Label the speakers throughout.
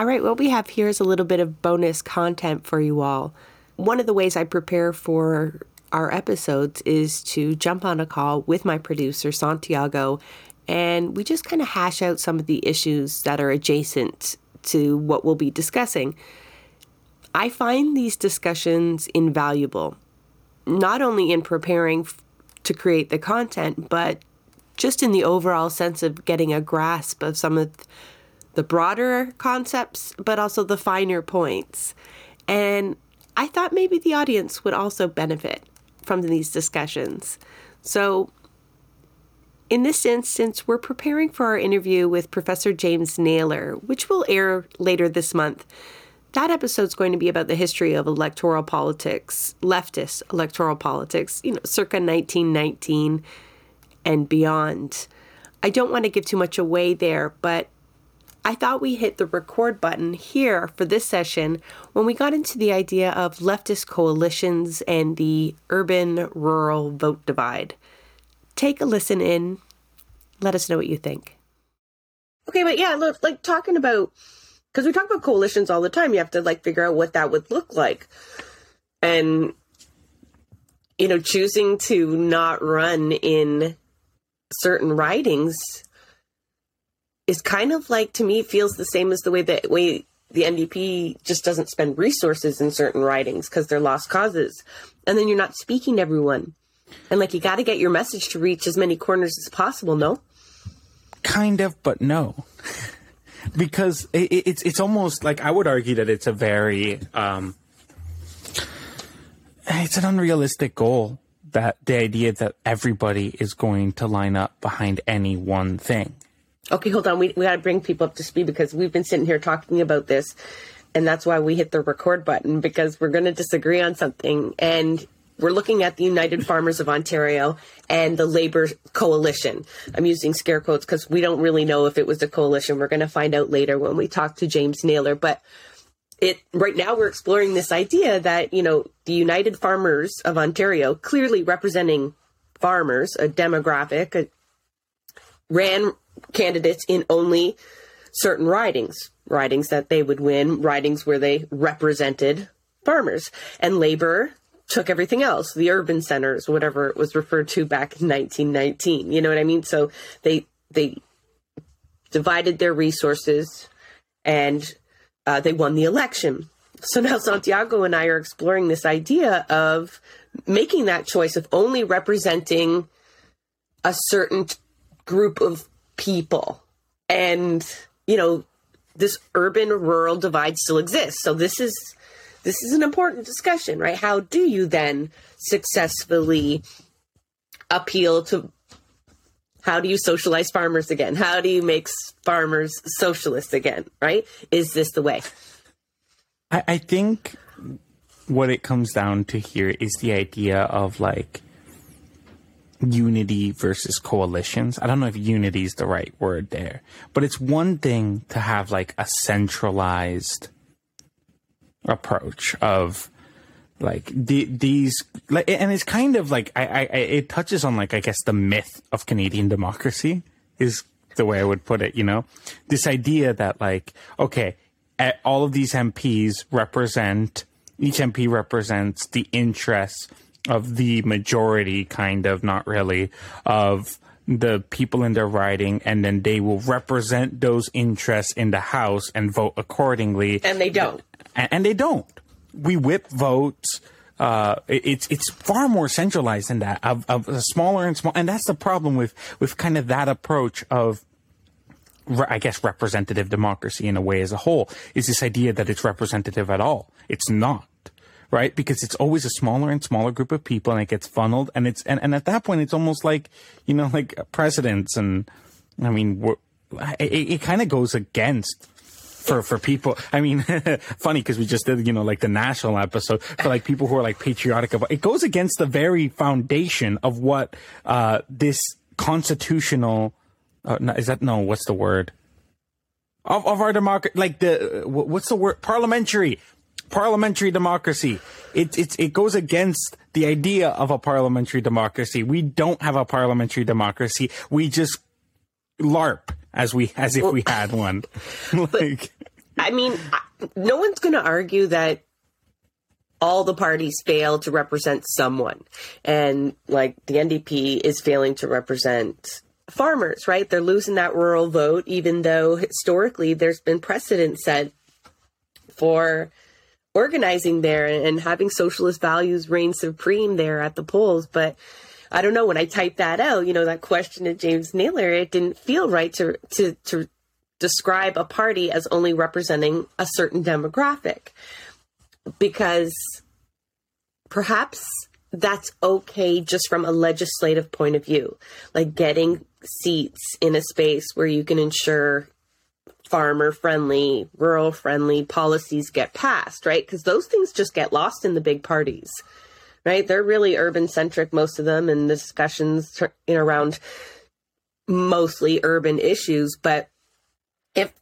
Speaker 1: All right, what we have here is a little bit of bonus content for you all. One of the ways I prepare for our episodes is to jump on a call with my producer, Santiago, and we just kind of hash out some of the issues that are adjacent to what we'll be discussing. I find these discussions invaluable, not only in preparing to create the content, but just in the overall sense of getting a grasp of some of the broader concepts, but also the finer points. And I thought maybe the audience would also benefit from these discussions. So, in this instance, we're preparing for our interview with Professor James Naylor, which will air later this month. That episode is going to be about the history of electoral politics, leftist electoral politics, you know, circa 1919 and beyond. I don't want to give too much away there, but I thought we hit the record button here for this session when we got into the idea of leftist coalitions and the urban rural vote divide. Take a listen in. Let us know what you think. Okay, but yeah, look, like talking about, because we talk about coalitions all the time, you have to like figure out what that would look like. And, you know, choosing to not run in certain ridings is kind of like to me feels the same as the way that way the NDP just doesn't spend resources in certain ridings because they're lost causes, and then you're not speaking to everyone, and like you got to get your message to reach as many corners as possible. No,
Speaker 2: kind of, but no. because it, it's it's almost like I would argue that it's a very um, it's an unrealistic goal that the idea that everybody is going to line up behind any one thing.
Speaker 1: Okay, hold on. We, we got to bring people up to speed because we've been sitting here talking about this. And that's why we hit the record button because we're going to disagree on something. And we're looking at the United Farmers of Ontario and the Labor Coalition. I'm using scare quotes because we don't really know if it was a coalition. We're going to find out later when we talk to James Naylor. But it right now we're exploring this idea that you know the United Farmers of Ontario, clearly representing farmers, a demographic, a, ran candidates in only certain ridings, ridings that they would win, ridings where they represented farmers. And labor took everything else, the urban centers, whatever it was referred to back in 1919. You know what I mean? So they they divided their resources and uh, they won the election. So now Santiago and I are exploring this idea of making that choice of only representing a certain group of people. And, you know, this urban rural divide still exists. So this is this is an important discussion, right? How do you then successfully appeal to how do you socialize farmers again? How do you make farmers socialists again, right? Is this the way?
Speaker 2: I, I think what it comes down to here is the idea of like unity versus coalitions. I don't know if unity is the right word there, but it's one thing to have like a centralized approach of like the, these like, and it's kind of like I, I it touches on like I guess the myth of Canadian democracy is the way I would put it, you know? This idea that like okay, all of these MPs represent each MP represents the interests of the majority, kind of, not really, of the people in their riding, and then they will represent those interests in the House and vote accordingly.
Speaker 1: And they don't.
Speaker 2: And, and they don't. We whip votes. Uh, it's it's far more centralized than that. Of, of smaller and small, and that's the problem with with kind of that approach of I guess representative democracy in a way as a whole is this idea that it's representative at all. It's not right? Because it's always a smaller and smaller group of people and it gets funneled. And it's, and, and at that point, it's almost like, you know, like presidents. And I mean, it, it kind of goes against for for people. I mean, funny because we just did you know like the national episode for like people who are like patriotic about. It goes against the very foundation of what uh, this constitutional. Uh, is that no? What's the word? Of, of our democracy, like the what's the word? Parliamentary parliamentary democracy. It, it, it goes against the idea of a parliamentary democracy. We don't have a parliamentary democracy. We just LARP as we, as if we had one.
Speaker 1: like, I mean, no one's going to argue that all the parties fail to represent someone. And like the NDP is failing to represent farmers, right? They're losing that rural vote, even though historically there's been precedent set for organizing there and having socialist values reign supreme there at the polls. But I don't know, when I typed that out, you know, that question to James Naylor, it didn't feel right to, to, to describe a party as only representing a certain demographic because perhaps that's okay just from a legislative point of view, like getting seats in a space where you can ensure farmer friendly, rural friendly policies get passed, right? Because those things just get lost in the big parties, right? They're really urban centric, most of them, and the discussions in around mostly urban issues. But if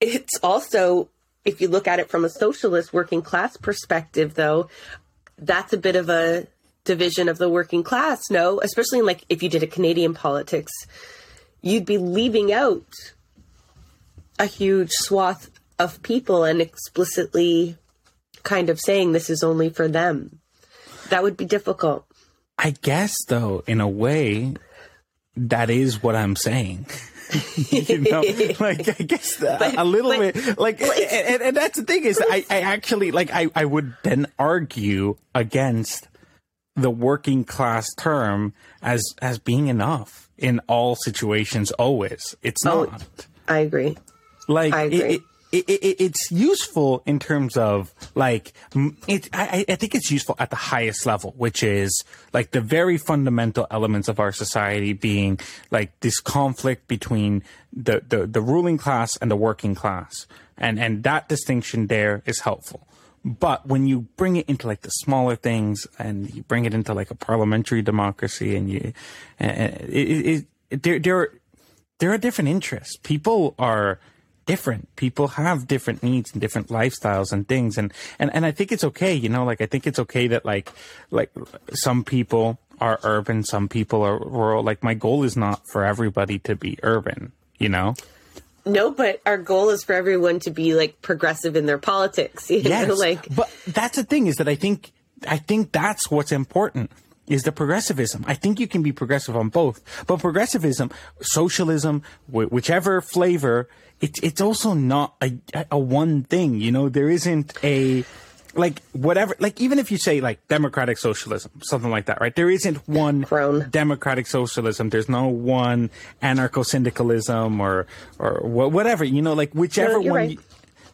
Speaker 1: it's also, if you look at it from a socialist working class perspective, though, that's a bit of a division of the working class, no? Especially like if you did a Canadian politics, you'd be leaving out a huge swath of people and explicitly kind of saying this is only for them. That would be difficult.
Speaker 2: I guess, though, in a way, that is what I'm saying. you know, like I guess but, a little but, bit, like, and, and, that's the thing is, I, I actually like I, I would then argue against the working class term as as being enough in all situations. Always, it's oh, not.
Speaker 1: I agree.
Speaker 2: Like. It, it, it, it's useful in terms of like it, I, I think it's useful at the highest level, which is like the very fundamental elements of our society being like this conflict between the, the, the ruling class and the working class. And, and that distinction there is helpful. But when you bring it into like the smaller things and you bring it into like a parliamentary democracy and you, and it, it, it, there, there, there are different interests. People are, different. People have different needs and different lifestyles and things. And, and, and I think it's okay, you know, like I think it's okay that like, like some people are urban, some people are rural. Like my goal is not for everybody to be urban, you know?
Speaker 1: No, but our goal is for everyone to be like progressive in their politics. You yes, know? like,
Speaker 2: but that's the thing is that I think I think that's what's important is the progressivism. I think you can be progressive on both, but progressivism, socialism, wh- whichever flavor, it's it's also not a a one thing. You know, there isn't a like whatever like even if you say like democratic socialism something like that right there isn't one
Speaker 1: Crone.
Speaker 2: democratic socialism there's no one anarcho-syndicalism or or whatever you know like whichever no, one right. you,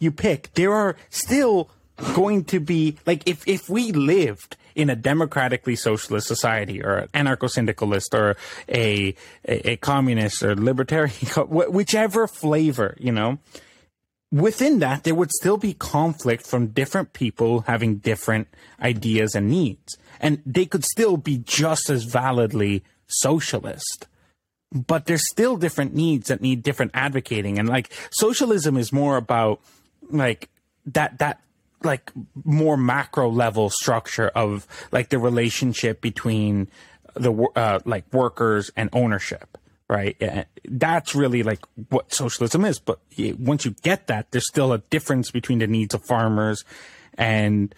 Speaker 2: you pick there are still going to be like if if we lived in a democratically socialist society or an anarcho-syndicalist or a, a, a communist or libertarian, whichever flavor, you know, within that, there would still be conflict from different people having different ideas and needs. And they could still be just as validly socialist. But there's still different needs that need different advocating. And like socialism is more about like that, that like more macro level structure of like the relationship between the uh, like workers and ownership right? That's really like what socialism is. But once you get that there's still a difference between the needs of farmers and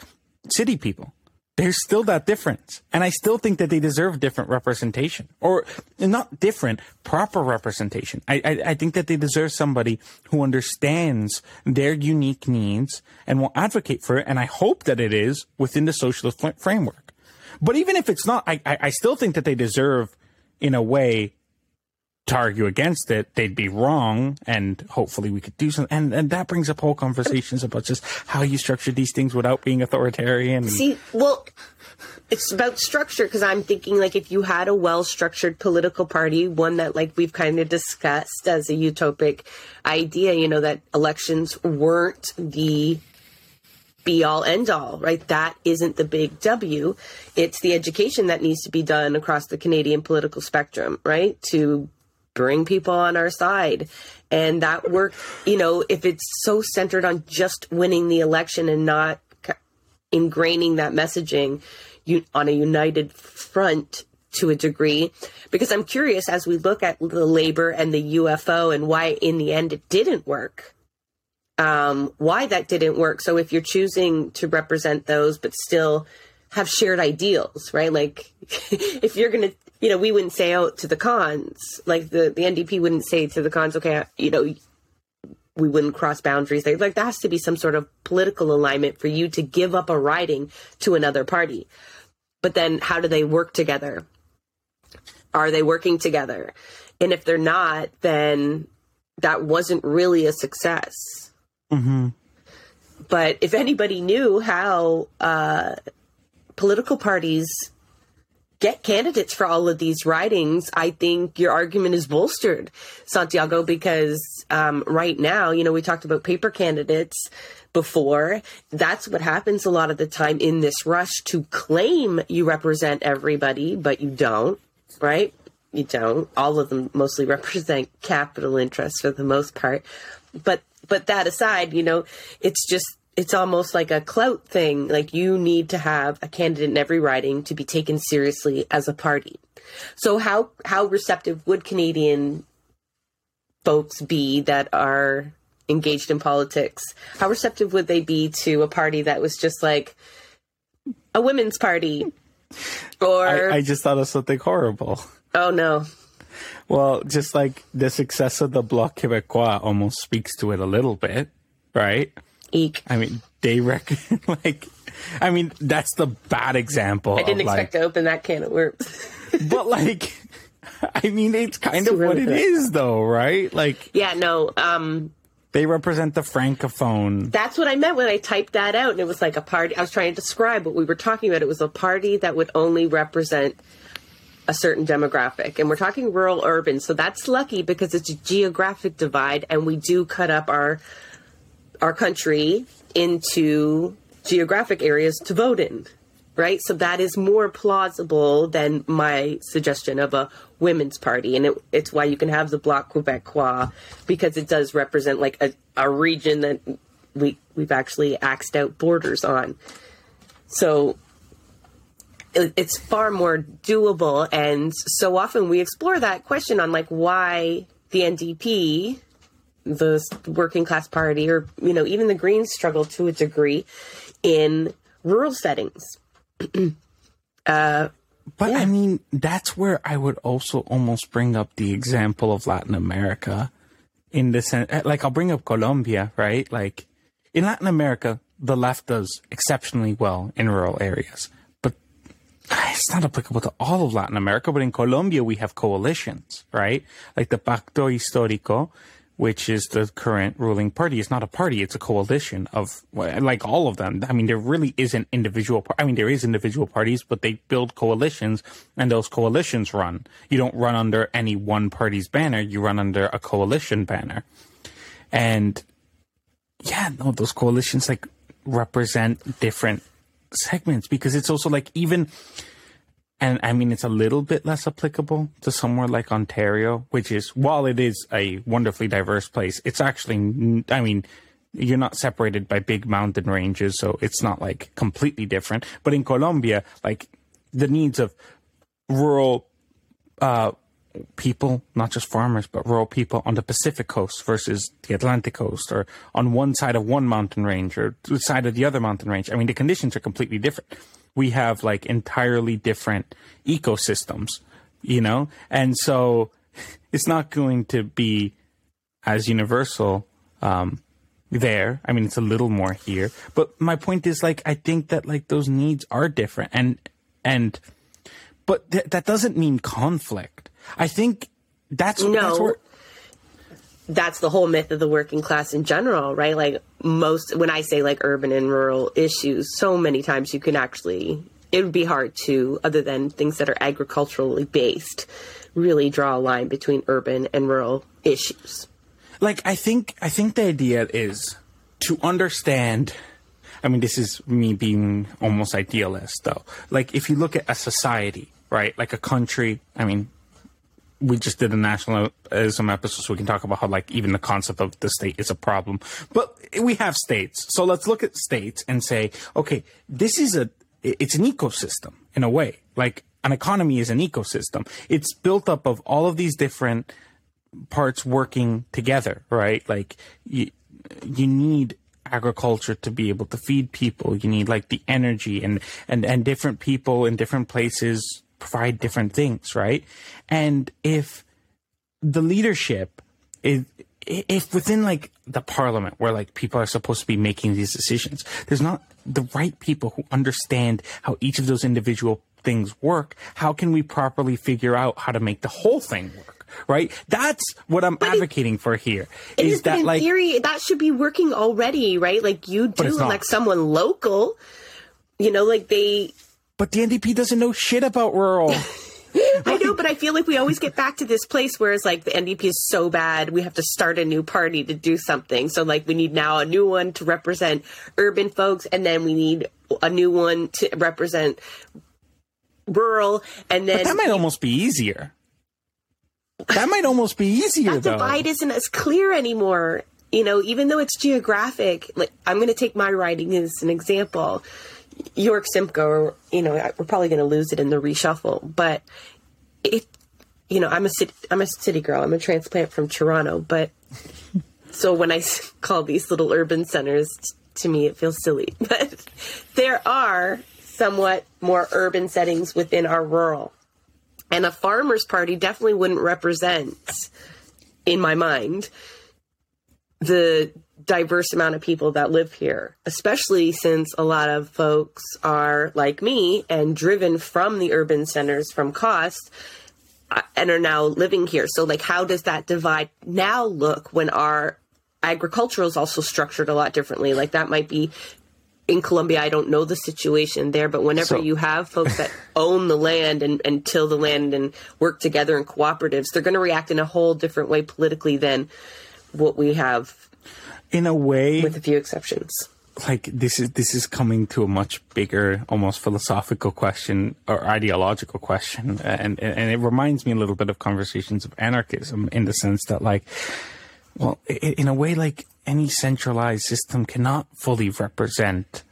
Speaker 2: city people there's still that difference. And I still think that they deserve different representation or not different, proper representation. I, I, I, think that they deserve somebody who understands their unique needs and will advocate for it. And I hope that it is within the socialist framework. But even if it's not, I, I, I still think that they deserve in a way to argue against it, they'd be wrong, and hopefully we could do something. And, and that brings up whole conversations about just how you structure these things without being authoritarian.
Speaker 1: See, well, it's about structure because I'm thinking like if you had a well structured political party, one that like we've kind of discussed as a utopic idea, you know, that elections weren't the be all end all, right? That isn't the big W. It's the education that needs to be done across the Canadian political spectrum, right? To bring people on our side. And that work, you know, if it's so centered on just winning the election and not ingraining that messaging on a united front to a degree, because I'm curious as we look at the labor and the UFO and why in the end it didn't work. um, why that didn't work. So if you're choosing to represent those, but still have shared ideals, right? Like if you're going to, you know, we wouldn't say out to the cons, like the, the NDP wouldn't say to the cons, okay, you know, we wouldn't cross boundaries. Like there has to be some sort of political alignment for you to give up a riding to another party. But then how do they work together? Are they working together? And if they're not, then that wasn't really a success.
Speaker 2: Mm-hmm.
Speaker 1: But if anybody knew how uh, political parties get candidates for all of these ridings, I think your argument is bolstered, Santiago, because um, right now, you know, we talked about paper candidates before. That's what happens a lot of the time in this rush to claim you represent everybody, but you don't, right? You don't. All of them mostly represent capital interests for the most part. But but that aside, you know, it's just it's almost like a clout thing. Like you need to have a candidate in every riding to be taken seriously as a party. So how how receptive would Canadian folks be that are engaged in politics? How receptive would they be to a party that was just like a women's party? Or
Speaker 2: I, I just thought of something horrible.
Speaker 1: Oh no.
Speaker 2: Well, just like the success of the Bloc Québécois almost speaks to it a little bit, right?
Speaker 1: Eek.
Speaker 2: I mean, they reckon like, I mean, that's the bad example.
Speaker 1: I didn't expect
Speaker 2: like,
Speaker 1: to open that can of worms.
Speaker 2: but like, I mean, it's kind
Speaker 1: It's
Speaker 2: of what it
Speaker 1: good.
Speaker 2: is, though, right? Like,
Speaker 1: yeah, no. Um,
Speaker 2: they represent the francophone.
Speaker 1: that's what I meant when I typed that out, and it was like a party. I was trying to describe what we were talking about. It was a party that would only represent a certain demographic, and we're talking rural urban. So that's lucky because it's a geographic divide, and we do cut up our our country into geographic areas to vote in, right? So that is more plausible than my suggestion of a women's party, and it, it's why you can have the Bloc Québécois because it does represent like a, a region that we we've actually axed out borders on. So it- it's far more doable, and so often we explore that question on like why the NDP the working class party or you know even the greens struggle to a degree in rural settings uh,
Speaker 2: But I mean, that's where I would also almost bring up the example of Latin America in the sense, eh, like, I'll bring up Colombia, right? Like, in Latin America, the left does exceptionally well in rural areas. But ah, it's not applicable to all of Latin America. But in Colombia, we have coalitions, right? Like the Pacto Histórico, which is the current ruling party. It's not a party; it's a coalition of like all of them. I mean, there really isn't individual. Par- I mean, there is individual parties, but they build coalitions, and those coalitions run. You don't run under any one party's banner; you run under a coalition banner. And yeah, no, those coalitions like represent different segments because it's also like even and I mean it's a little bit less applicable to somewhere like Ontario, which is while it is a wonderfully diverse place, it's actually, I mean you're not separated by big mountain ranges, so it's not like completely different. But in Colombia, like the needs of rural uh, people, not just farmers, but rural people on the Pacific coast versus the Atlantic coast, or on one side of one mountain range or the side of the other mountain range. I mean, the conditions are completely different. We have like entirely different ecosystems, you know? And so it's not going to be as universal um, there. I mean, it's a little more here. But my point is, like, I think that like those needs are different, and and but th- that doesn't mean conflict. I think that's
Speaker 1: No.
Speaker 2: That's where,
Speaker 1: that's the whole myth of the working class in general, right? Like most, when I say like urban and rural issues, so many times you can actually, it would be hard to, other than things that are agriculturally based, really draw a line between urban and rural issues.
Speaker 2: like I think I think the idea is to understand. I mean, this is me being almost idealist, though. Like, if you look at a society, right, like a country. I mean, we just did a nationalism episode, so we can talk about how, like, even the concept of the state is a problem. But we have states, so let's look at states and say, okay, this is a, it's an ecosystem in a way. Like, an economy is an ecosystem. It's built up of all of these different parts working together, right? Like you, you need agriculture to be able to feed people. You need like the energy and, and, and different people in different places provide different things, right? And if the leadership is, if within like the parliament where like people are supposed to be making these decisions, there's not the right people who understand how each of those individual things work, how can we properly figure out how to make the whole thing work? Right? That's what I'm but advocating it, for here.
Speaker 1: Is, is that in like theory that should be working already, right? Like you do elect someone local, you know, like they
Speaker 2: But the NDP doesn't know shit about rural.
Speaker 1: I know, but I feel like we always get back to this place where it's like the NDP is so bad, we have to start a new party to do something. So like we need now a new one to represent urban folks, and then we need a new one to represent rural, and then
Speaker 2: but that might almost be easier. That might almost be easier.
Speaker 1: That divide
Speaker 2: though.
Speaker 1: isn't as clear anymore. You know, even though it's geographic. Like I'm going to take my riding as an example. York Simcoe, you know, we're probably going to lose it in the reshuffle, but it, you know, I'm a city, I'm a city girl. I'm a transplant from Toronto, but so when I call these little urban centers, to me, it feels silly. But there are somewhat more urban settings within our rural. And a farmer's party definitely wouldn't represent, in my mind, the diverse amount of people that live here, especially since a lot of folks are like me and driven from the urban centers from cost uh, and are now living here. So, like, how does that divide now look when our agricultural is also structured a lot differently? Like, that might be in Colombia, I don't know the situation there, but whenever so, you have folks that own the land and, and till the land and work together in cooperatives, they're going to react in a whole different way politically than what we have.
Speaker 2: In a way,
Speaker 1: with a few exceptions.
Speaker 2: Like this is this is coming to a much bigger, almost philosophical question or ideological question, and and it reminds me a little bit of conversations of anarchism in the sense that like, well, in a way, like any centralized system cannot fully represent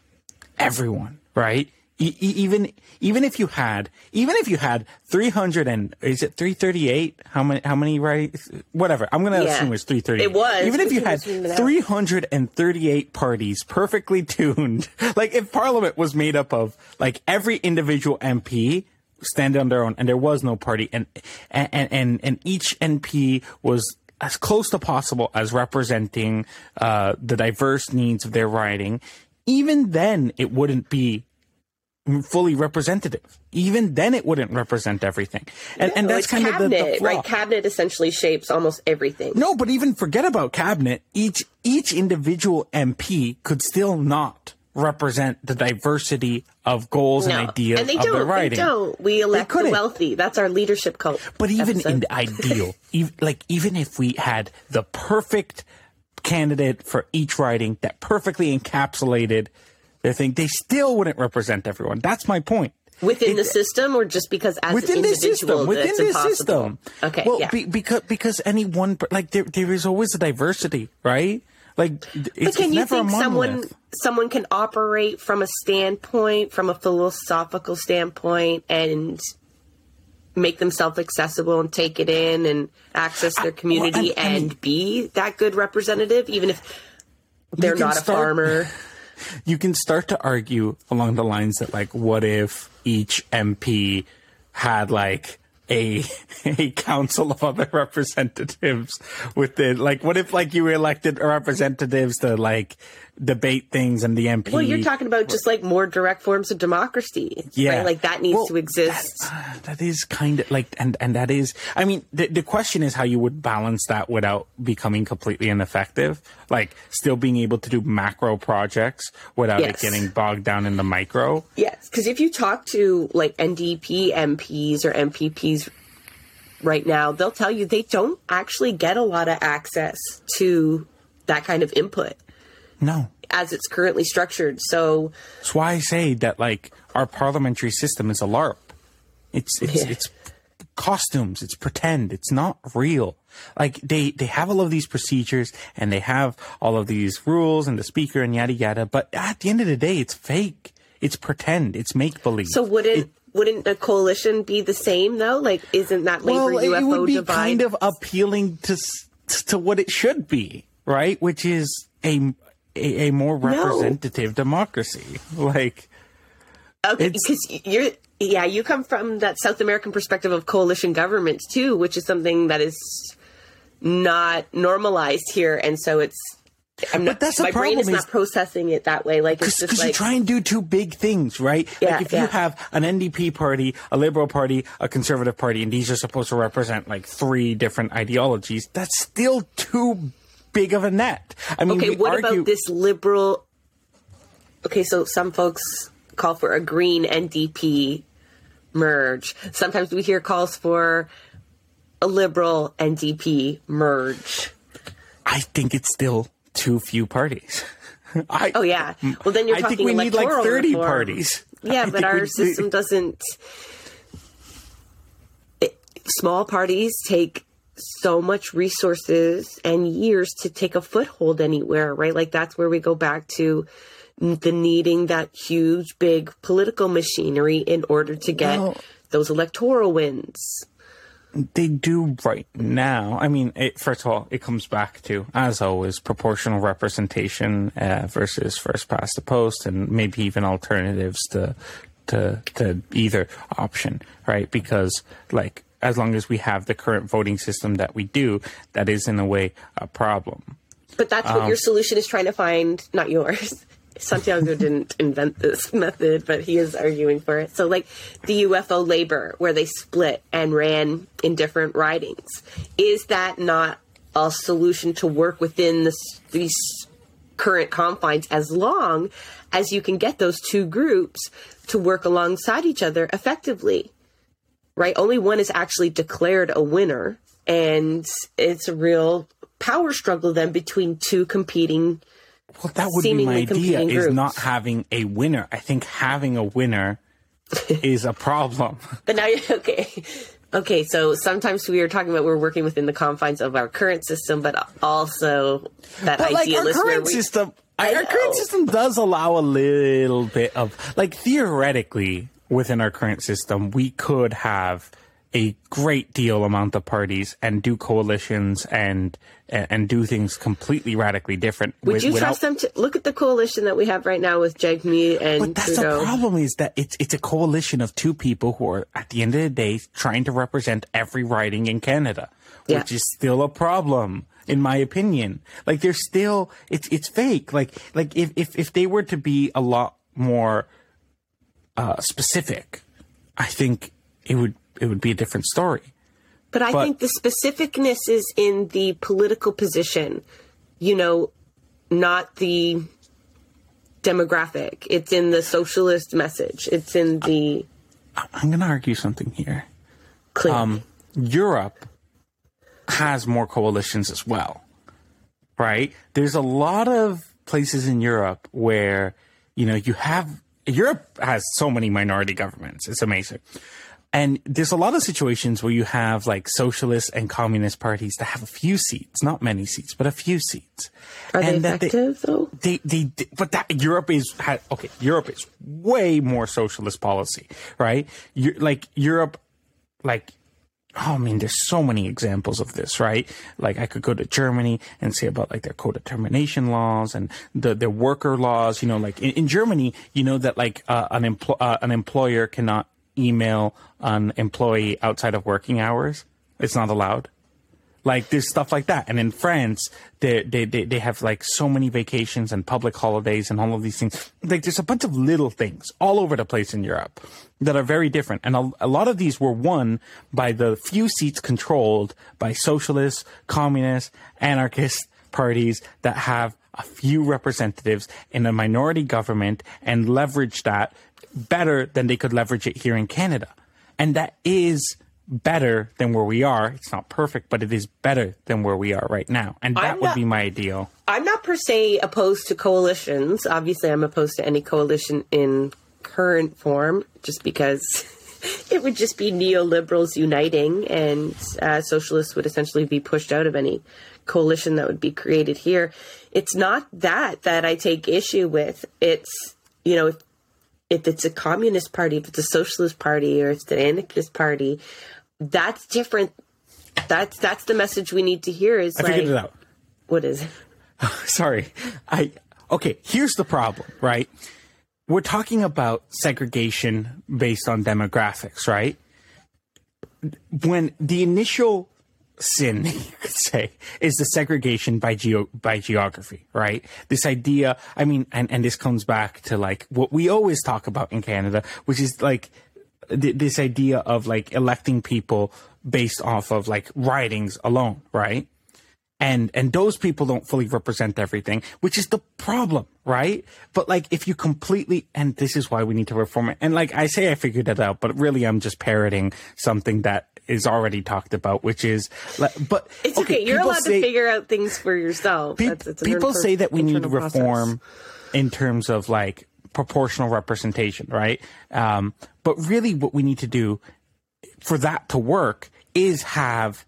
Speaker 2: everyone, right? E- even even if you had even if you had 300 and is it 338 how many how many right whatever. I'm gonna yeah. assume it's 338
Speaker 1: it was
Speaker 2: even if you had 338 parties perfectly tuned like if parliament was made up of like every individual mp stand on their own and there was no party and and and, and each mp was as close to possible as representing uh, the diverse needs of their riding, even then it wouldn't be fully representative. Even then, it wouldn't represent everything, and, no, and that's kind
Speaker 1: cabinet,
Speaker 2: of the, the
Speaker 1: right. Cabinet essentially shapes almost everything.
Speaker 2: No, but even forget about cabinet. Each each individual MP could still not represent the diversity of goals no. and ideas and they of don't, their riding.
Speaker 1: They don't. We elect the wealthy. That's our leadership cult.
Speaker 2: But even episode. in the ideal, even, like even if we had the perfect candidate for each riding that perfectly encapsulated their think they still wouldn't represent everyone. That's my point.
Speaker 1: Within it, the system, or just because as within an individual, system, within this impossible? system. Okay,
Speaker 2: well,
Speaker 1: yeah.
Speaker 2: be, because because any one like there there is always a diversity, right? Like, but
Speaker 1: can you think someone someone can operate from a standpoint, from a philosophical standpoint, and make themselves accessible and take it in and access their community I, well, I, I mean, and be that good representative, even if they're not a start, farmer.
Speaker 2: You can start to argue along the lines that, like, what if each MP had like a a council of other representatives within like what if like you elected representatives to like debate things and the MP
Speaker 1: Well, you're talking about just like more direct forms of democracy. Yeah. Right? Like that needs well, to exist.
Speaker 2: That, uh, that is kind of like and and that is I mean the the question is how you would balance that without becoming completely ineffective. Like still being able to do macro projects without yes. it getting bogged down in the micro.
Speaker 1: Yes, cuz if you talk to like NDP MPs or MPPs right now, they'll tell you they don't actually get a lot of access to that kind of input.
Speaker 2: No.
Speaker 1: As it's currently structured. So
Speaker 2: That's why I say that like our parliamentary system is a LARP. It's it's yeah. it's costumes, it's pretend, it's not real. Like they they have all of these procedures and they have all of these rules and the speaker and yada yada, but at the end of the day it's fake. It's pretend, it's make believe.
Speaker 1: So wouldn't it, wouldn't a coalition be the same though? Like, isn't that labor well, UFO it would be
Speaker 2: divide? kind of appealing to to what it should be, right? Which is a a, a more representative democracy. Like,
Speaker 1: Okay, because you're yeah, you come from that South American perspective of coalition governments too, which is something that is not normalized here, and so it's. I'm not,
Speaker 2: that's the
Speaker 1: my brain is
Speaker 2: problem
Speaker 1: not processing it that way. Like it's
Speaker 2: because
Speaker 1: just
Speaker 2: you try and do two big things, right?
Speaker 1: Yeah,
Speaker 2: like if
Speaker 1: yeah.
Speaker 2: you have an NDP party, a Liberal party, a Conservative party, and these are supposed to represent like three different ideologies, that's still too big of a net. I mean,
Speaker 1: okay. What
Speaker 2: argue,
Speaker 1: about this liberal? Okay, so some folks call for a green NDP merge. Sometimes we hear calls for a liberal NDP merge.
Speaker 2: I think it's still too few parties. I,
Speaker 1: Oh yeah. Well, then you're
Speaker 2: I
Speaker 1: talking
Speaker 2: think we need like 30
Speaker 1: reform.
Speaker 2: parties.
Speaker 1: Yeah,
Speaker 2: I
Speaker 1: but our system doesn't. It, small parties take so much resources and years to take a foothold anywhere, right? Like that's where we go back to the needing that huge, big political machinery in order to get
Speaker 2: Well-
Speaker 1: those electoral wins.
Speaker 2: they do right now. I mean, it, first of all, it comes back to, as always, proportional representation uh, versus first past the post, and maybe even alternatives to to to either option, right? Because like as long as we have the current voting system that we do, that is in a way a problem.
Speaker 1: But that's what
Speaker 2: Um,
Speaker 1: your solution is trying to find, not yours. Santiago didn't invent this method, but he is arguing for it. So, like the UFO labor, where they split and ran in different ridings, is that not a solution to work within this, these current confines as long as you can get those two groups to work alongside each other effectively? Right? Only one is actually declared a winner, and it's a real power struggle then between two competing.
Speaker 2: Well, that would be my idea: is
Speaker 1: groups.
Speaker 2: not having a winner. I think having a winner is a problem.
Speaker 1: But now, you're okay, okay. So sometimes we are talking about we're working within the confines of our current system, but also that
Speaker 2: But like our current
Speaker 1: we-
Speaker 2: system,
Speaker 1: I
Speaker 2: our current system does allow a little bit of like theoretically within our current system, we could have a great deal amount of parties and do coalitions and and, do things completely radically different.
Speaker 1: Would
Speaker 2: with-
Speaker 1: you
Speaker 2: without-
Speaker 1: trust them to look at the coalition that we have right now with Jagmeet and
Speaker 2: But that's
Speaker 1: Trudeau?
Speaker 2: the problem is that it's it's a coalition of two people who are at the end of the day trying to represent every riding in Canada,
Speaker 1: Yeah.
Speaker 2: which is still a problem in my opinion. Like they're still it's it's fake. Like like if if if they were to be a lot more uh specific, I think it would it would be a different story.
Speaker 1: But I
Speaker 2: But-
Speaker 1: think the specificness is in the political position, you know, not the demographic. It's in the socialist message. It's in the
Speaker 2: I'm going to argue something here. um, Europe has more coalitions as well, right? There's a lot of places in Europe where, you know, you have, Europe has so many minority governments. It's amazing. And there's a lot of situations where you have like socialist and communist parties that have a few seats, not many seats, but a few seats.
Speaker 1: Are they
Speaker 2: and that
Speaker 1: effective though?
Speaker 2: they, they, they- but that Europe is okay. Europe is way more socialist policy, right? You like Europe, like. Oh, I mean, there's so many examples of this, right? Like, I could go to Germany and say about like their co-determination laws and the their worker laws. You know, like in, in Germany, you know that like uh, an empl- uh, an employer cannot email an employee outside of working hours. It's not allowed. Like there's stuff like that. And in France, they, they, they, have like so many vacations and public holidays and all of these things. Like there's a bunch of little things all over the place in Europe that are very different. And a, a lot of these were won by the few seats controlled by socialists, communists, anarchist parties that have a few representatives in a minority government and leverage that better than they could leverage it here in Canada. And that is better than where we are. It's not perfect, but it is better than where we are right now. And that
Speaker 1: I'm
Speaker 2: would be my ideal.
Speaker 1: I'm not per se opposed to coalitions. Obviously, I'm opposed to any coalition in current form, just because it would just be neoliberals uniting, and uh, socialists would essentially be pushed out of any coalition that would be created here. It's not that that I take issue with. It's you know if, it's a communist party, if it's a socialist party, or it's an anarchist party, that's different. That's that's the message we need to hear. Is
Speaker 2: I
Speaker 1: like
Speaker 2: figured it out.
Speaker 1: what is it?
Speaker 2: sorry. I okay, here's the problem, right? We're talking about segregation based on demographics, right? When the initial sin, you could say, is the segregation by geo by geography, right? This idea, I mean, and, and this comes back to like what we always talk about in Canada, which is like th- this idea of like electing people based off of like ridings alone, right? and and those people don't fully represent everything which is the problem right but like if you completely and this is why we need to reform it and like i say i figured that out but really i'm just parroting something that is already talked about which is but
Speaker 1: it's okay, okay you're allowed say, to figure out things for yourself
Speaker 2: pe- people say that we need reform process. in terms of like proportional representation right um, but really what we need to do for that to work is have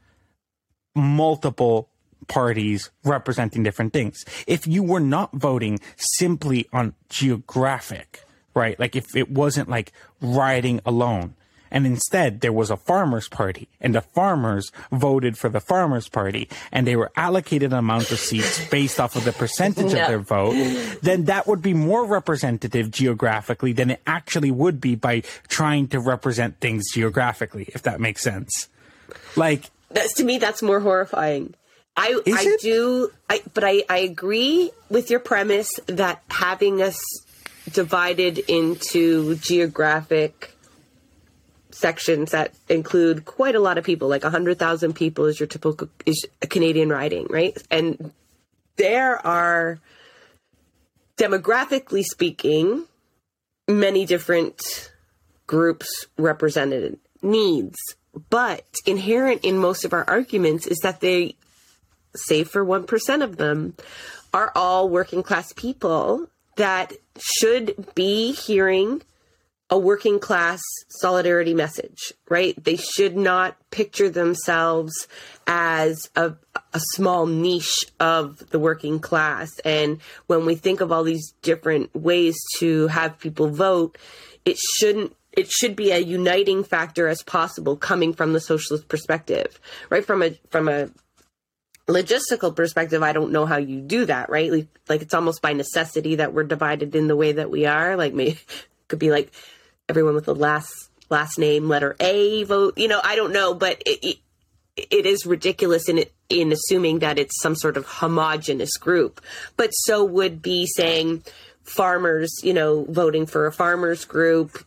Speaker 2: multiple parties representing different things. If you were not voting simply on geographic, right? Like if it wasn't like riding alone, and instead there was a farmers party and the farmers voted for the farmers party and they were allocated an amount of seats based off of the percentage yeah. of their vote then that would be more representative geographically than it actually would be by trying to represent things geographically if that makes sense like
Speaker 1: that's to me that's more horrifying I I it? do I but I, I agree with your premise that having us divided into geographic sections that include quite a lot of people, like 100,000 people is your typical is a Canadian riding, right? And there are demographically speaking many different groups represented needs but inherent in most of our arguments is that they save for 1% of them, are all working class people that should be hearing a working class solidarity message, right? They should not picture themselves as a, a small niche of the working class. And when we think of all these different ways to have people vote, it shouldn't it should be a uniting factor as possible coming from the socialist perspective right from a from a logistical perspective, I don't know how you do that, right? Like, like it's almost by necessity that we're divided in the way that we are. Like, maybe could be like everyone with the last last name letter A vote. You know, I don't know, but it, it, it is ridiculous in in assuming that it's some sort of homogenous group. But so would be saying farmers, you know, voting for a farmers group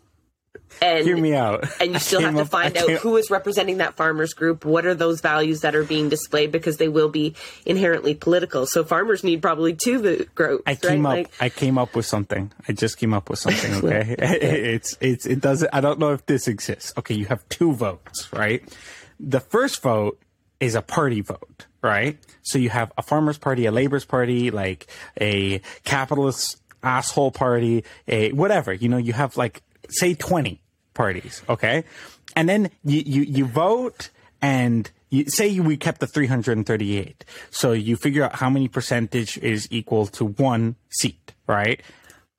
Speaker 1: and
Speaker 2: hear me out.
Speaker 1: And you still have to up, find out who is representing that farmers group. What are those values that are being displayed because they will be inherently political. So farmers need probably two groups.
Speaker 2: I came right? up. Like, I came up with something. I just came up with something. Okay, it's it's it doesn't. I don't know if this exists. Okay, you have two votes, right? The first vote is a party vote, right? So you have a farmers party, a labor's party, like a capitalist asshole party, a whatever. You know, you have like say 20 parties, okay? And then you, you, you vote and you, say we kept the 338. So you figure out how many percentage is equal to one seat, right?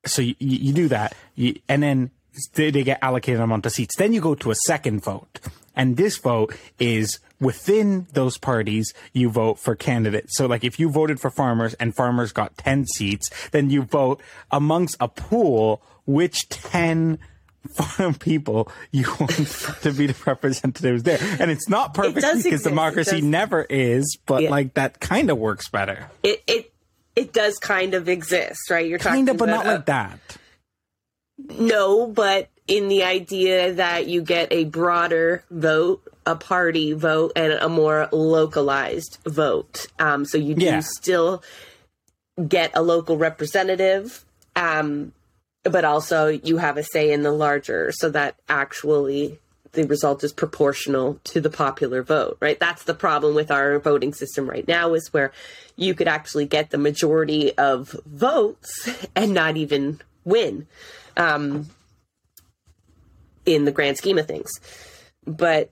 Speaker 2: So you, you do that. You, and then they, get allocated amount of seats. Then you go to a second vote. And this vote is within those parties, you vote for candidates. So like if you voted for farmers and farmers got 10 seats, then you vote amongst a pool which 10 farm people you want to be the representatives there. And it's not perfect it because exist. democracy never is, but yeah. like that kind of works better.
Speaker 1: It it it does kind of exist, right? You're
Speaker 2: kind
Speaker 1: of,
Speaker 2: but not like that.
Speaker 1: No, but in the idea that you get a broader vote, a party vote, and a more localized vote. Um, so you do yeah. still get a local representative. Um, but also you have a say in the larger so that actually the result is proportional to the popular vote right? That's the problem with our voting system right now is where you could actually get the majority of votes and not even win um, in the grand scheme of things. But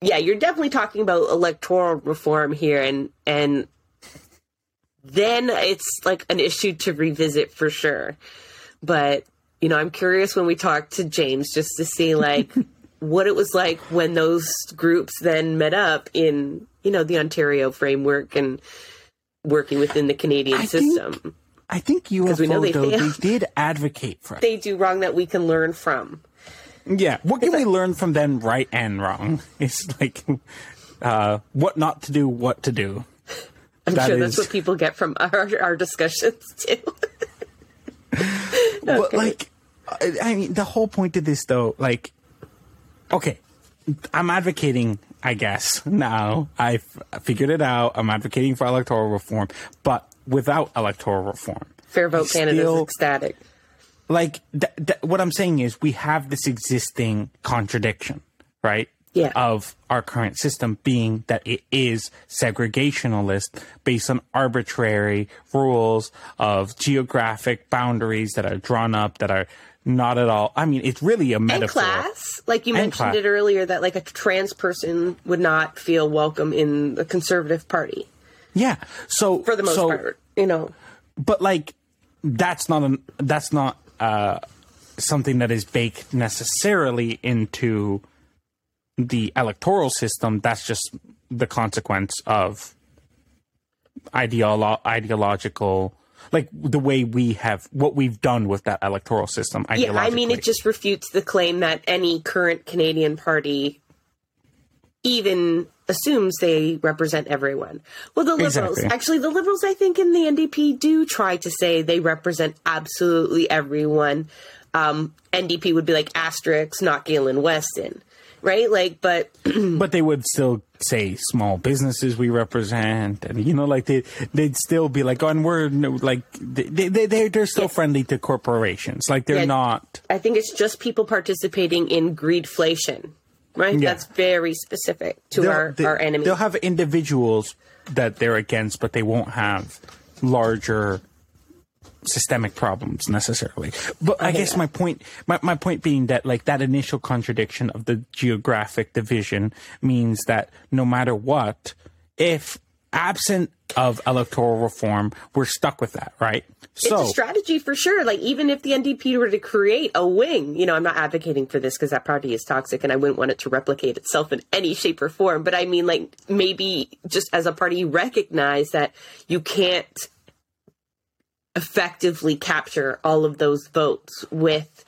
Speaker 1: yeah you're definitely talking about electoral reform here and and then it's like an issue to revisit for sure but, you know, I'm curious when we talk to James just to see like what it was like when those groups then met up in, you know, the Ontario framework and working within the Canadian
Speaker 2: I think-
Speaker 1: system.
Speaker 2: I think
Speaker 1: we know they
Speaker 2: though they did advocate for it.
Speaker 1: They do wrong that we can learn from.
Speaker 2: Yeah, what can we learn from them right and wrong? It's like uh, what not to do, what to do.
Speaker 1: I'm
Speaker 2: That
Speaker 1: sure that's what people get from our, our discussions too.
Speaker 2: But like, I, I mean, the whole point of this though, like, okay, I'm advocating. I guess now I've figured it out. I'm advocating for electoral reform, but without electoral reform,
Speaker 1: Fair Vote Canada is ecstatic.
Speaker 2: like th- th- what I'm saying is we have this existing contradiction, right?
Speaker 1: Yeah.
Speaker 2: Of our current system being that it is segregationalist based on arbitrary rules of geographic boundaries that are drawn up that are not at all. I mean, it's really a metaphor.
Speaker 1: And class, like you
Speaker 2: And
Speaker 1: mentioned
Speaker 2: class.
Speaker 1: it earlier, that like a trans person would not feel welcome in the Conservative Party
Speaker 2: Yeah. So
Speaker 1: for the most
Speaker 2: so,
Speaker 1: part. You know,
Speaker 2: but like that's not an that's not uh something that is baked necessarily into the electoral system that's just the consequence of ideolo- ideological like the way we have what we've done with that electoral system
Speaker 1: yeah. I mean, it just refutes the claim that any current Canadian party even assumes they represent everyone. Well, the Liberals,
Speaker 2: Exactly.
Speaker 1: actually, the Liberals, I think, in the NDP do try to say they represent absolutely everyone. Um, NDP would be like asterisks, not Galen Weston, right? Like, but
Speaker 2: but they would still say small businesses we represent and you know like they they'd still be like on we're no, like they they they they're still friendly to corporations like they're
Speaker 1: Yeah.
Speaker 2: not
Speaker 1: I think it's just people participating in greedflation, right?
Speaker 2: Yeah.
Speaker 1: That's very specific to
Speaker 2: they'll-
Speaker 1: our,
Speaker 2: they,
Speaker 1: our enemy.
Speaker 2: they'll have individuals that they're against but they won't have larger systemic problems necessarily but i guess my point my, my point being that like that initial contradiction of the geographic division means that no matter what if absent of electoral reform we're stuck with that right so
Speaker 1: it's a strategy for sure. Like even if the NDP were to create a wing, you know, I'm not advocating for this because that party is toxic and I wouldn't want it to replicate itself in any shape or form. But I mean, like maybe just as a party, you recognize that you can't effectively capture all of those votes with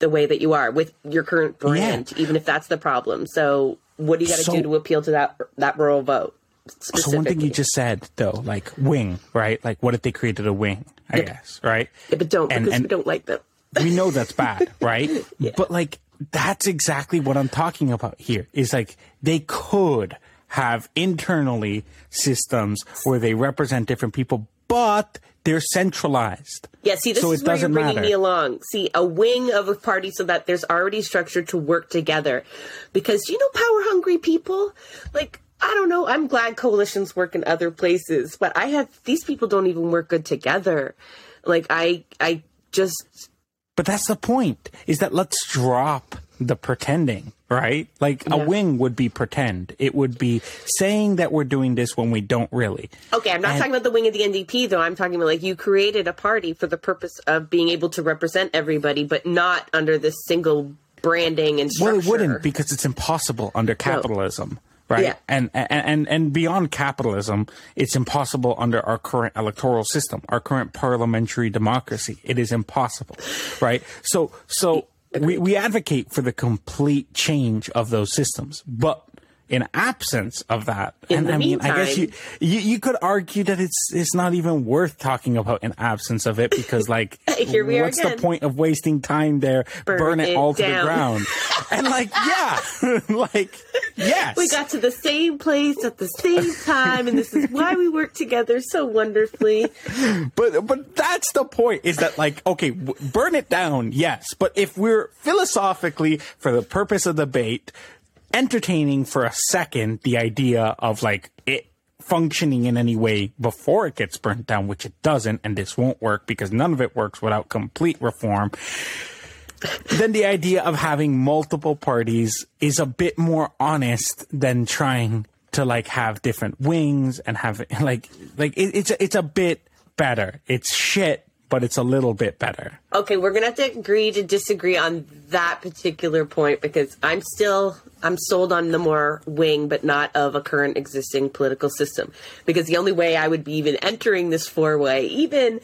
Speaker 1: the way that you are with your current brand, even if that's the problem. So what do you got to
Speaker 2: So-
Speaker 1: do to appeal to that that rural vote?
Speaker 2: So one thing you just said though, like wing, right? Like what if they created a wing? I guess, right?
Speaker 1: Yeah, but don't
Speaker 2: and-
Speaker 1: because
Speaker 2: and-
Speaker 1: we don't like them.
Speaker 2: we know that's bad, right? But like that's exactly what I'm talking about here. Is like they could have internally systems where they represent different people, but they're centralized.
Speaker 1: Yeah, see, this
Speaker 2: So
Speaker 1: is
Speaker 2: it
Speaker 1: where you're bringing
Speaker 2: matter.
Speaker 1: me along. See, a wing of a party so that there's already structure to work together. Because you know, power hungry people, like I don't know. I'm glad coalitions work in other places, but I have these people don't even work good together. Like I, I just
Speaker 2: But that's the point. Is that let's drop the pretending, right? Like a wing would be pretend. It would be saying that we're doing this when we don't really.
Speaker 1: okay. I'm not
Speaker 2: And-
Speaker 1: talking about the wing of the NDP though. I'm talking about like you created a party for the purpose of being able to represent everybody, but not under this single branding and structure.
Speaker 2: Well, it wouldn't because it's impossible under capitalism, right?
Speaker 1: Yeah.
Speaker 2: And and and beyond capitalism, it's impossible under our current electoral system, our current parliamentary democracy. It is impossible, right? So so we we advocate for the complete change of those systems, but in absence of that,
Speaker 1: In
Speaker 2: and I mean, I guess you, you you could argue that it's it's not even worth talking about in absence of it because like
Speaker 1: Here we are
Speaker 2: what's
Speaker 1: again.
Speaker 2: the point of wasting time there?
Speaker 1: Burn
Speaker 2: Burn, it,
Speaker 1: it
Speaker 2: all to the ground. and like yeah like yes
Speaker 1: We got to the same place at the same time, and this is why we work together so wonderfully.
Speaker 2: but but that's the point is that like okay w- burn it down yes but if we're philosophically for the purpose of debate entertaining for a second the idea of like it functioning in any way before it gets burnt down which it doesn't and this won't work because none of it works without complete reform then the idea of having multiple parties is a bit more honest than trying to like have different wings and have like like it, it's it's a bit better. It's shit, but it's a little bit better.
Speaker 1: Okay, we're gonna have to agree to disagree on that particular point because I'm still I'm sold on the more wing, but not of a current existing political system. Because the only way I would be even entering this four way, even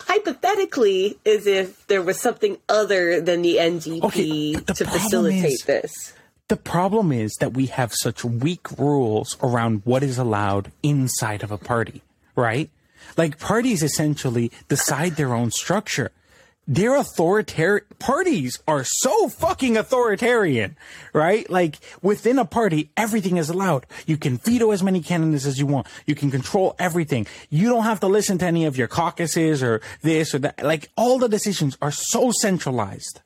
Speaker 1: hypothetically, is if there was something other than the NDP
Speaker 2: Okay, the
Speaker 1: to facilitate
Speaker 2: is-
Speaker 1: this.
Speaker 2: The problem is that we have such weak rules around what is allowed inside of a party, right? Like parties essentially decide their own structure. They're authoritarian. Parties are so fucking authoritarian, right? Like within a party, everything is allowed. You can veto as many candidates as you want. You can control everything. You don't have to listen to any of your caucuses or this or that. Like all the decisions are so centralized.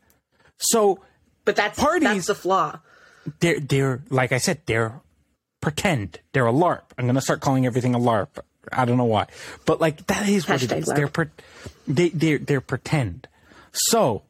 Speaker 2: So
Speaker 1: But that's
Speaker 2: Parties-
Speaker 1: that's the flaw.
Speaker 2: they're they're like I said, they're pretend. They're a LARP. I'm gonna start calling everything a LARP. I don't know why, but like that is what it
Speaker 1: Hashtag
Speaker 2: is.
Speaker 1: LARP.
Speaker 2: They're pre- they they're they're pretend. So,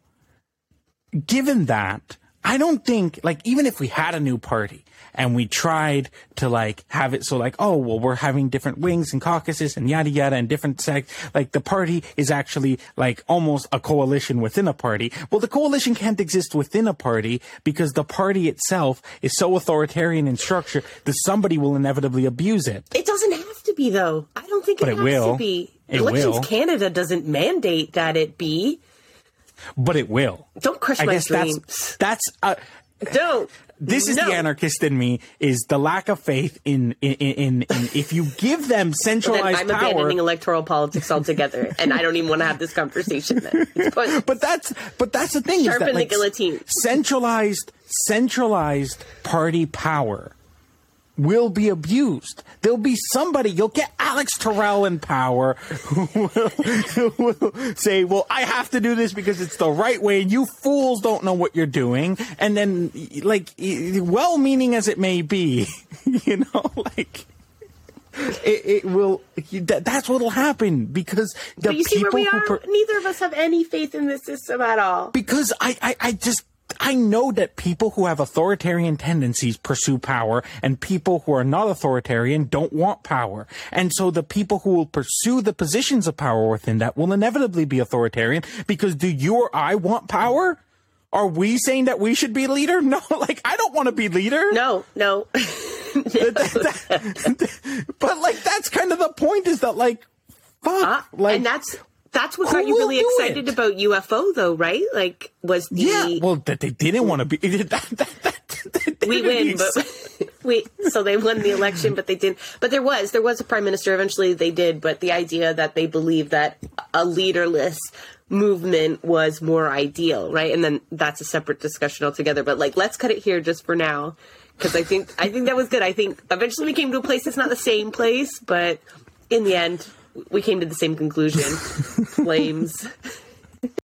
Speaker 2: given that, I don't think like even if we had a new party and we tried to like have it so like oh well we're having different wings and caucuses and yada yada and different sects like the party is actually like almost a coalition within a party well the coalition can't exist within a party because the party itself is so authoritarian in structure that somebody will inevitably abuse it
Speaker 1: It doesn't to be though. I don't think it,
Speaker 2: it
Speaker 1: has
Speaker 2: will.
Speaker 1: to be.
Speaker 2: It
Speaker 1: Elections
Speaker 2: will.
Speaker 1: Canada doesn't mandate that it be.
Speaker 2: but it will
Speaker 1: Don't crush
Speaker 2: i
Speaker 1: my
Speaker 2: guess
Speaker 1: dreams.
Speaker 2: that's that's uh,
Speaker 1: Don't.
Speaker 2: this is
Speaker 1: No.
Speaker 2: the anarchist in me is the lack of faith in in, in, in if you give them centralized
Speaker 1: I'm
Speaker 2: power
Speaker 1: abandoning electoral politics altogether, and I don't even want to have this conversation. Then
Speaker 2: but that's but that's the thing is
Speaker 1: Sharpen
Speaker 2: that
Speaker 1: the
Speaker 2: like,
Speaker 1: guillotine.
Speaker 2: centralized centralized party power will be abused. There'll be somebody, you'll get Alex Tyrrell in power who will, who will say, well, I have to do this because it's the right way and you fools don't know what you're doing. And then, like, well meaning as it may be, you know, like, it, it will, that, that's what'll happen because the
Speaker 1: But you see where
Speaker 2: people
Speaker 1: we
Speaker 2: who.
Speaker 1: are.
Speaker 2: per-
Speaker 1: Neither of us have any faith in this system at all.
Speaker 2: because I, I, I just I know that people who have authoritarian tendencies pursue power and people who are not authoritarian don't want power. And so the people who will pursue the positions of power within that will inevitably be authoritarian because do you or I want power? Are we saying that we should be leader? No, like I don't want to be leader.
Speaker 1: No, no.
Speaker 2: But like that's kind of the point is that like fuck
Speaker 1: Uh,
Speaker 2: like
Speaker 1: and that's that's what
Speaker 2: who
Speaker 1: got you really excited
Speaker 2: it?
Speaker 1: about UFO, though, right? Like, was the
Speaker 2: yeah, well that they didn't want to be that, that, that, that
Speaker 1: we win, but we so they won the election, but they didn't. But there was there was a prime minister. Eventually, they did. But the idea that they believed that a leaderless movement was more ideal, right? And then that's a separate discussion altogether. But like, let's cut it here just for now, because I think I think that was good. I think eventually we came to a place that's not the same place, but in the end. We came to the same conclusion. Flames.